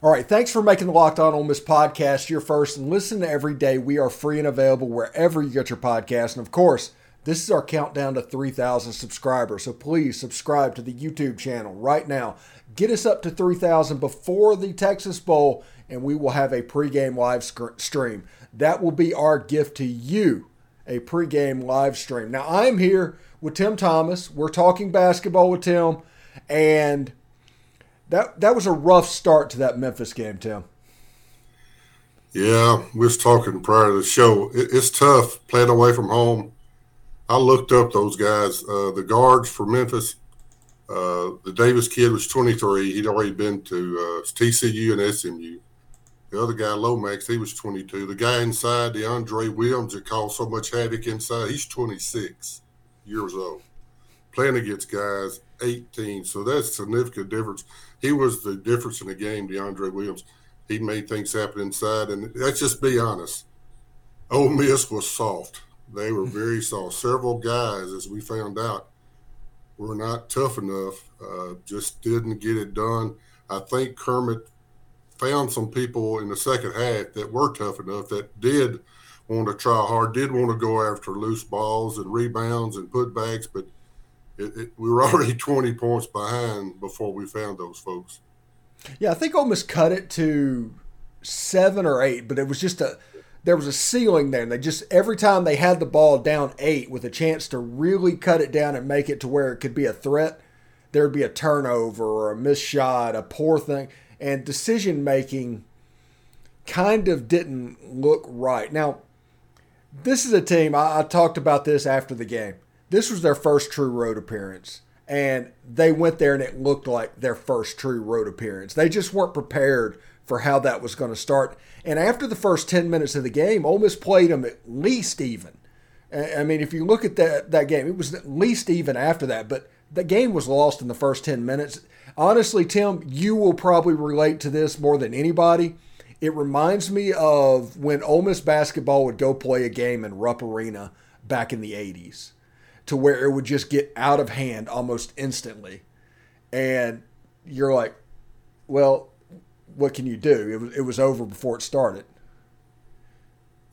All right, thanks for making the Locked On Ole Miss podcast your first and listen to every day. We are free and available wherever you get your podcast. And of course, this is our countdown to 3,000 subscribers. So please subscribe to the YouTube channel right now. Get us up to 3,000 before the Texas Bowl, and we will have a pregame live stream. That will be our gift to you a pregame live stream. Now, I'm here with Tim Thomas. We're talking basketball with Tim, and that that was a rough start to that Memphis game, Tim. Yeah, we was talking prior to the show. It, it's tough playing away from home. I looked up those guys, uh, the guards for Memphis. Uh, the Davis kid was 23. He'd already been to uh, TCU and SMU. The other guy, Lomax, he was 22. The guy inside, DeAndre Williams, that caused so much havoc inside, he's 26 years old. Playing against guys 18. So that's a significant difference. He was the difference in the game, DeAndre Williams. He made things happen inside. And let's just be honest. Ole Miss was soft. They were very soft. Several guys, as we found out, were not tough enough, uh, just didn't get it done. I think Kermit found some people in the second half that were tough enough that did want to try hard, did want to go after loose balls and rebounds and putbacks, but it, it, we were already 20 points behind before we found those folks. Yeah, I think almost cut it to seven or eight, but it was just a there was a ceiling there. And they just every time they had the ball down eight with a chance to really cut it down and make it to where it could be a threat, there would be a turnover or a missed shot, a poor thing and decision making kind of didn't look right. Now, this is a team, I, I, talked about this after the game. This was their first true road appearance, and they went there and it looked like their first true road appearance. They just weren't prepared for how that was going to start. And after the first 10 minutes of the game, Ole Miss played them at least even. I mean, if you look at that, that game, it was at least even after that, but the game was lost in the first 10 minutes honestly, Tim, you will probably relate to this more than anybody. It reminds me of when Ole Miss basketball would go play a game in Rupp Arena back in the 80s, to where it would just get out of hand almost instantly. And you're like, well, what can you do? It was, it was over before it started.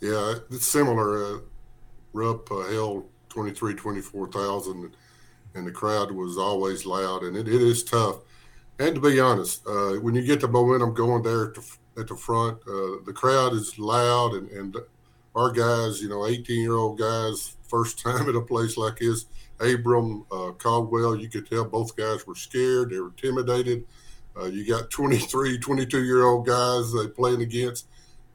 Yeah, it's similar. Uh, Rupp uh, held 23, 24,000, and the crowd was always loud, and it, it is tough. And to be honest, uh, when you get the momentum going there at the, at the front, uh, the crowd is loud, and, and our guys, you know, 18 year old guys, first time at a place like this, Abram, uh, Caldwell, you could tell both guys were scared, they were intimidated. Uh, you got 23, 22 year old guys they playing against.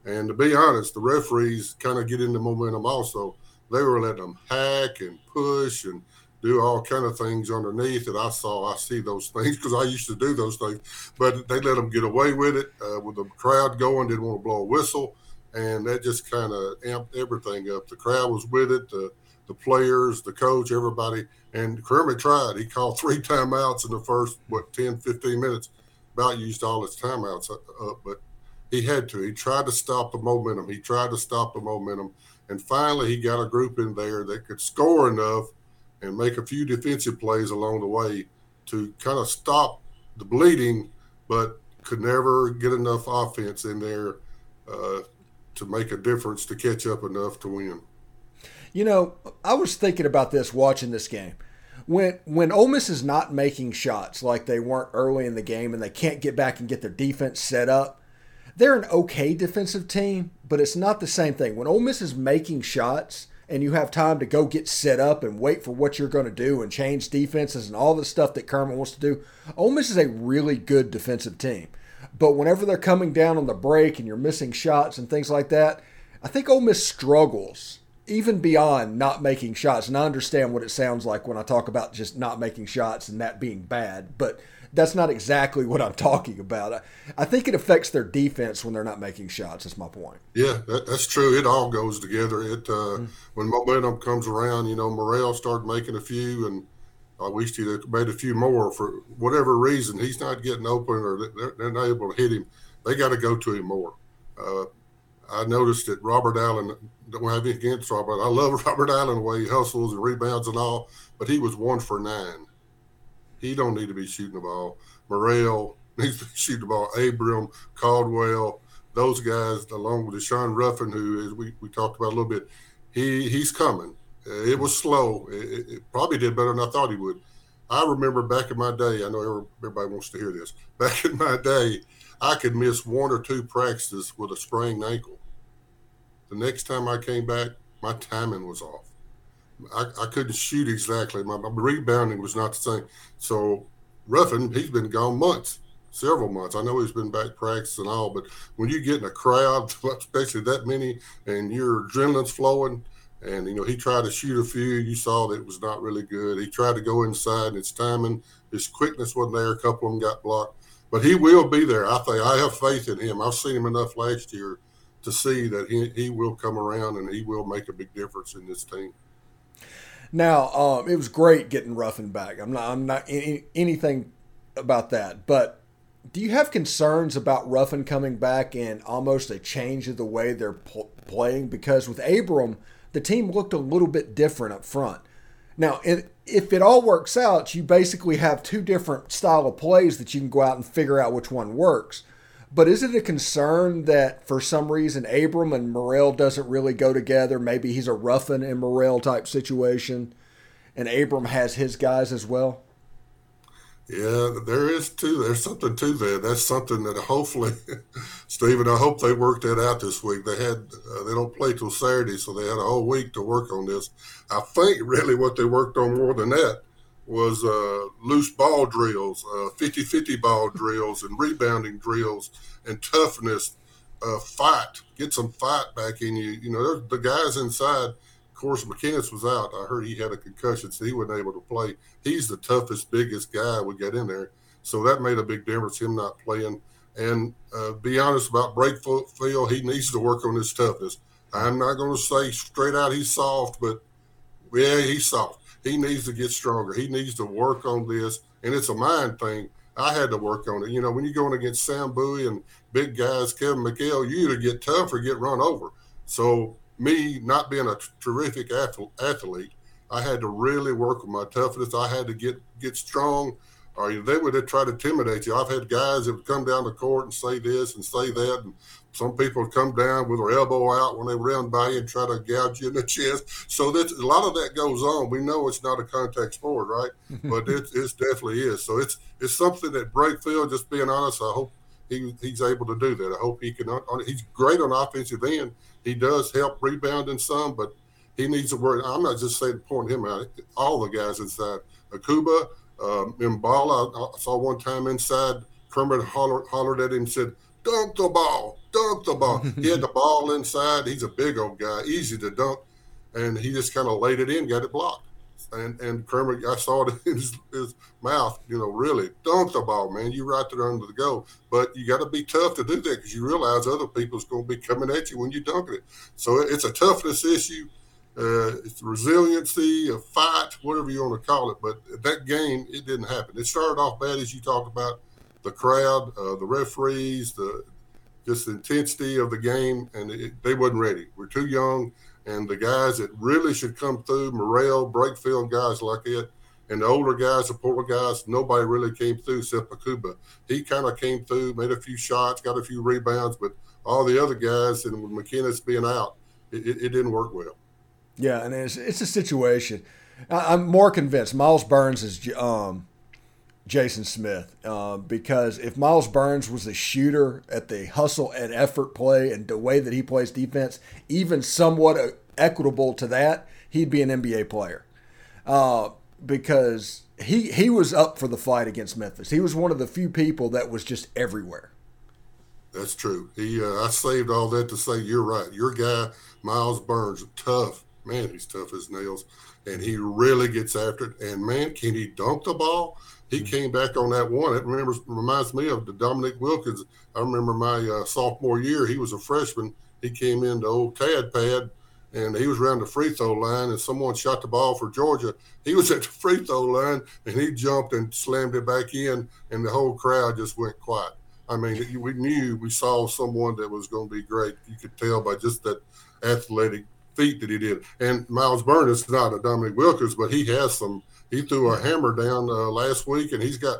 And to be honest, the referees kind of get into momentum also. They were letting them hack and push and do all kind of things underneath that I saw. I see those things because I used to do those things, but they let them get away with it uh, with the crowd going. Didn't want to blow a whistle, and that just kind of amped everything up. The crowd was with it. The the players, the coach, everybody. And Kermit tried. He called three timeouts in the first, what, 10, 15 minutes. About used all his timeouts up, but he had to. He tried to stop the momentum. He tried to stop the momentum. And finally, he got a group in there that could score enough – and make a few defensive plays along the way to kind of stop the bleeding, but could never get enough offense in there uh, to make a difference to catch up enough to win. You know, I was thinking about this watching this game. When when Ole Miss is not making shots like they weren't early in the game and they can't get back and get their defense set up, they're an okay defensive team, but it's not the same thing. When Ole Miss is making shots, and you have time to go get set up and wait for what you're going to do and change defenses and all the stuff that Kermit wants to do. Ole Miss is a really good defensive team. But whenever they're coming down on the break and you're missing shots and things like that, I think Ole Miss struggles even beyond not making shots. And I understand what it sounds like when I talk about just not making shots and that being bad. But that's not exactly what I'm talking about. I, I think it affects their defense when they're not making shots. That's my point. Yeah, that, that's true. It all goes together. It uh, mm-hmm. when momentum comes around, you know, Murrell started making a few, and I wish he'd made a few more for whatever reason. He's not getting open, or they're, they're not able to hit him. They got to go to him more. Uh, I noticed that Robert Allen. Don't have anything against Robert. I love Robert Allen the way he hustles and rebounds and all, but he was one for nine he don't need to be shooting the ball. Murrell needs to shoot the ball. Abram, Caldwell, those guys, along with Daeshun Ruffin, who we, we talked about a little bit, he he's coming. Uh, it was slow. It, it, probably did better than I thought he would. I remember back in my day. I know everybody wants to hear this. Back in my day, I could miss one or two practices with a sprained ankle. The next time I came back, my timing was off. I, I couldn't shoot exactly. My, my, rebounding was not the same. So Ruffin, he's been gone months, several months. I know he's been back practicing all, but when you get in a crowd, especially that many, and your adrenaline's flowing, and you know he tried to shoot a few, you saw that it was not really good. He tried to go inside, and his timing, his quickness wasn't there. A couple of them got blocked, but he will be there. I think I have faith in him. I've seen him enough last year to see that he, he will come around and he will make a big difference in this team. Now, um, it was great getting Ruffin back. I'm not, I'm not any, anything about that. But do you have concerns about Ruffin coming back and almost a change of the way they're pl- playing? Because with Abram, the team looked a little bit different up front. Now, if it all works out, you basically have two different style of plays that you can go out and figure out which one works. But is it a concern that for some reason Abram and Murrell doesn't really go together? Maybe he's a Ruffin and Murrell type situation, and Abram has his guys as well. Yeah, there is too. There's something to that. That's something that hopefully, Stephen. I hope they worked that out this week. They had uh, they don't play till Saturday, so they had a whole week to work on this. I think really what they worked on more than that was uh, loose ball drills, uh, 50-50 ball drills, and rebounding drills, and toughness, uh, fight. Get some fight back in you. You know, the guys inside. Course, McKinnis was out. I heard he had a concussion, so he wasn't able to play. He's the toughest, biggest guy we got in there, so that made a big difference. Him not playing, and uh, be honest about Brakefield, he needs to work on his toughness. I'm not going to say straight out he's soft, but yeah, he's soft he needs to get stronger. He needs to work on this, and it's a mind thing. I had to work on it. You know, when you're going against Sam Bowie and big guys, Kevin McHale, you either get tough or get run over. So me not being a terrific athlete, I had to really work with my toughness. I had to get get strong, or they would try to intimidate you. I've had guys that would come down the court and say this and say that, and some people come down with their elbow out when they run by you and try to gouge you in the chest. So that a lot of that goes on. We know it's not a contact sport, right? but it, it definitely is. So it's it's something that Brakefield, just being honest, I hope he, he's able to do that. I hope he can. He's great on offensive end. He does help rebounding some, but he needs to work. I'm not just saying pointing him out. All the guys inside, Akwuba, um, Mballa, I, I saw one time inside. Kermit hollered, hollered at him, and said, "Dunk the ball." dunk the ball. he had the ball inside. He's a big old guy, easy to dunk, and he just kind of laid it in, got it blocked. And and Kermit, I saw it in his, his mouth. You know, really dunk the ball, man. You right there under the goal, but you got to be tough to do that because you realize other people's going to be coming at you when you dunk it. So it's a toughness issue. Uh, it's resiliency, a fight, whatever you want to call it. But that game, it didn't happen. It started off bad, as you talked about, the crowd, uh, the referees, the just the intensity of the game, and it, they wasn't ready. We're too young, and the guys that really should come through, Murrell, Brakefield, guys like it, and the older guys, the poorer guys, nobody really came through except Pakuba. He kind of came through, made a few shots, got a few rebounds, but all the other guys, and with McKinnis being out, it, it, it didn't work well. Yeah, and it's, it's a situation. I'm more convinced Myles Burns is um, Jason Smith uh, because if Myles Burns was a shooter at the hustle and effort play and the way that he plays defense, even somewhat equitable to that, he'd be an NBA player uh, because he he was up for the fight against Memphis. He was one of the few people that was just everywhere. That's true. He uh, I saved all that to say you're right. Your guy Myles Burns, tough man. He's tough as nails, and he really gets after it. And man, can he dunk the ball? He came back on that one. It remembers reminds me of the Dominique Wilkins. I remember my uh, sophomore year. He was a freshman. He came into old Tad Pad, and he was around the free throw line, and someone shot the ball for Georgia. He was at the free throw line, and he jumped and slammed it back in, and the whole crowd just went quiet. I mean, we knew we saw someone that was going to be great. You could tell by just that athletic feat that he did. And Myles Burns is not a Dominique Wilkins, but he has some he threw a hammer down uh, last week, and he's got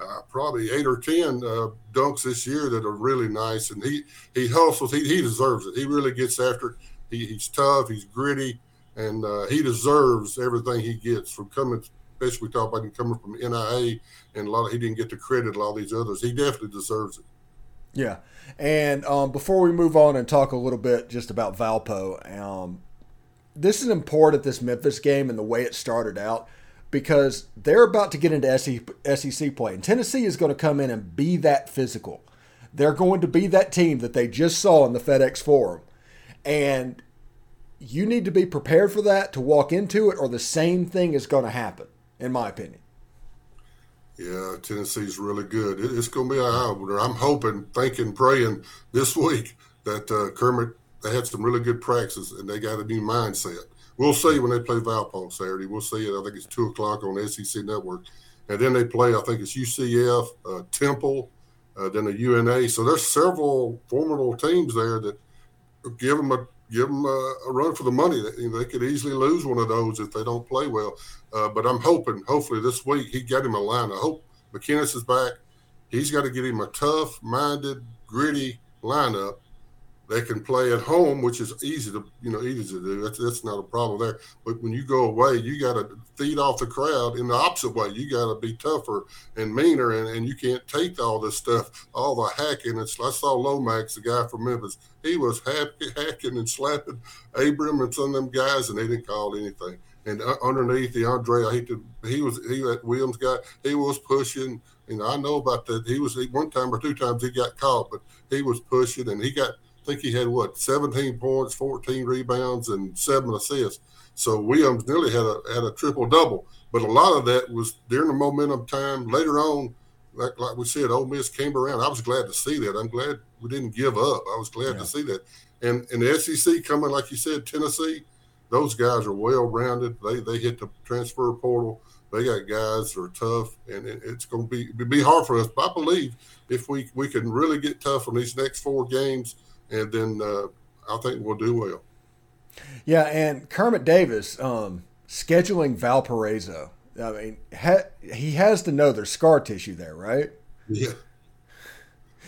uh, probably eight or ten uh, dunks this year that are really nice, and he he hustles. He, he deserves it. He really gets after it. He, he's tough. He's gritty, and uh, he deserves everything he gets from coming. Especially we talk about him coming from NAIA, and a lot of, he didn't get the credit a lot of these others. He definitely deserves it. Yeah, and um, before we move on and talk a little bit just about Valpo, um, this is important this Memphis game and the way it started out because they're about to get into SEC play. And Tennessee is going to come in and be that physical. They're going to be that team that they just saw in the FedEx Forum. And you need to be prepared for that to walk into it, or the same thing is going to happen, in my opinion. Yeah, Tennessee's really good. It's going to be opener. I'm hoping, thinking, praying this week that uh, Kermit they had some really good practices and they got a new mindset we'll see when they play Valpo on Saturday. We'll see it. I think it's two o'clock on SEC Network, and then they play. I think it's UCF, uh, Temple, uh, then the UNA. So there's several formidable teams there that give them a give them a, a run for the money. You know, they could easily lose one of those if they don't play well. Uh, but I'm hoping, hopefully this week he got him a line. I hope McKinnis is back. He's got to get him a tough-minded, gritty lineup they can play at home, which is easy to you know easy to do. That's that's not a problem there. But when you go away, you got to feed off the crowd in the opposite way. You got to be tougher and meaner, and, and you can't take all this stuff, all the hacking. It's I saw Lomax, the guy from Memphis. He was happy, hacking and slapping Abram and some of them guys, and they didn't call anything. And uh, underneath the Andre, I hate to, he was he that Williams guy. He was pushing. You know, I know about that. He was one time or two times he got caught, but he was pushing, and he got think he had what 17 points, 14 rebounds, and seven assists. So Williams nearly had a had a triple double. But a lot of that was during the momentum time. Later on, like, like we said, Ole Miss came around. I was glad to see that. I'm glad we didn't give up. I was glad yeah. to see that. And and the SEC coming, like you said, Tennessee, those guys are well rounded. They they hit the transfer portal. They got guys that are tough, and it, it's going to be be hard for us. But I believe if we we can really get tough on these next four games and then uh, I think we'll do well. Yeah, and Kermit Davis um, scheduling Valparaiso. I mean, ha- he has to know there's scar tissue there, right? Yeah.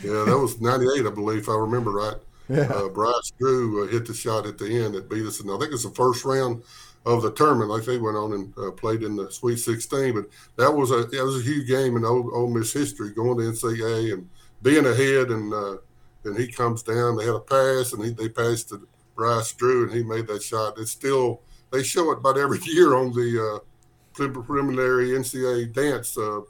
Yeah, that was 98, I believe, if I remember right. Yeah. Uh, Bryce Drew uh, hit the shot at the end that beat us. And I think it's the first round of the tournament. Like they went on and uh, played in the Sweet 16. But that was a that was a huge game in Ole, Ole Miss history, going to NCAA and being ahead and uh, and he comes down. They had a pass, and he, they passed to Bryce Drew, and he made that shot. It's still they show it about every year on the uh, preliminary NCAA dance uh,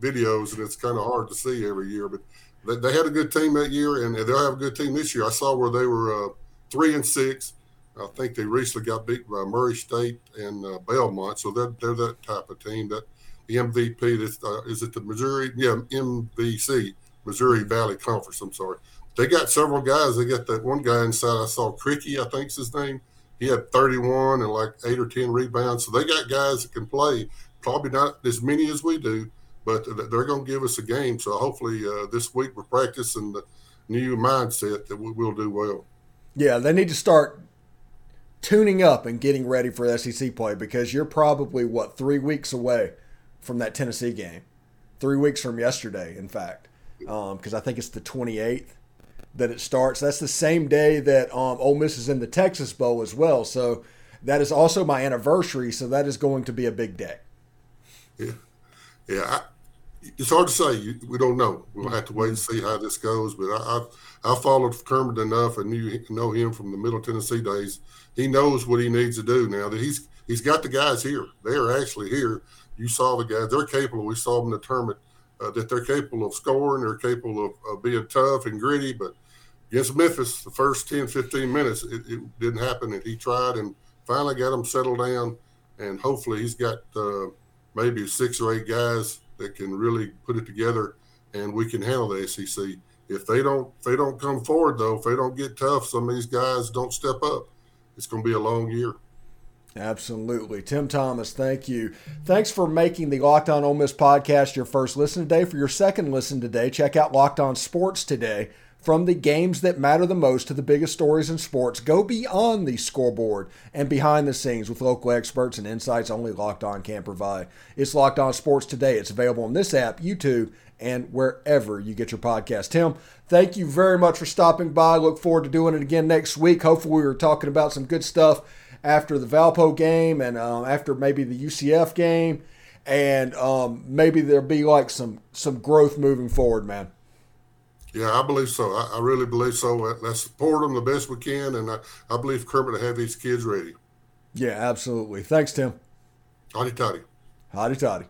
videos, and it's kind of hard to see every year. But they, they, had a good team that year, and they'll have a good team this year. I saw where they were uh, three and six. I think they recently got beat by Murray State and uh, Belmont, so they're they're that type of team. That the MVP uh, is it the Missouri? Yeah, MVC, Missouri Valley Conference. I'm sorry they got several guys. They got that one guy inside. I saw Krikke, I think's his name. He had 31 and like eight or 10 rebounds. So they got guys that can play. Probably not as many as we do, but they're going to give us a game. So hopefully uh, this week we're practicing the new mindset that we will do well. Yeah, they need to start tuning up and getting ready for SEC play because you're probably what three weeks away from that Tennessee game. Three weeks from yesterday, in fact, because um, I think it's the 28th that it starts. That's the same day that um, Ole Miss is in the Texas Bowl as well. So that is also my anniversary. So that is going to be a big day. Yeah, yeah. I, it's hard to say. We don't know. We'll have to wait and see how this goes. But I, I, I followed Kermit enough and knew know him from the Middle Tennessee days. He knows what he needs to do now. That he's he's got the guys here. They are actually here. You saw the guys. They're capable. We saw them in the tournament. Uh, that they're capable of scoring. They're capable of, of being tough and gritty. But against Memphis, the first 10, 15 minutes, it, it, didn't happen. And he tried and finally got him settled down. And hopefully he's got uh, maybe six or eight guys that can really put it together and we can handle the SEC. If they don't, if they don't come forward though, if they don't get tough, some of these guys don't step up. It's going to be a long year. Absolutely. Tim Thomas, thank you. Thanks for making the Locked On Ole Miss podcast your first listen today. For your second listen today, check out Locked On Sports today. From the games that matter the most to the biggest stories in sports, go beyond the scoreboard and behind the scenes with local experts and insights only Locked On can provide. It's Locked On Sports today. It's available on this app, YouTube, and wherever you get your podcast. Tim, thank you very much for stopping by. Look forward to doing it again next week. Hopefully, we are talking about some good stuff after the Valpo game and um, after maybe the UCF game, and um, maybe there'll be like some some growth moving forward, man. Yeah, I believe so. I, I really believe so. Let's support them the best we can, and I, I believe Kermit will have these kids ready. Yeah, absolutely. Thanks, Tim. Hotty toddy. Hotty toddy.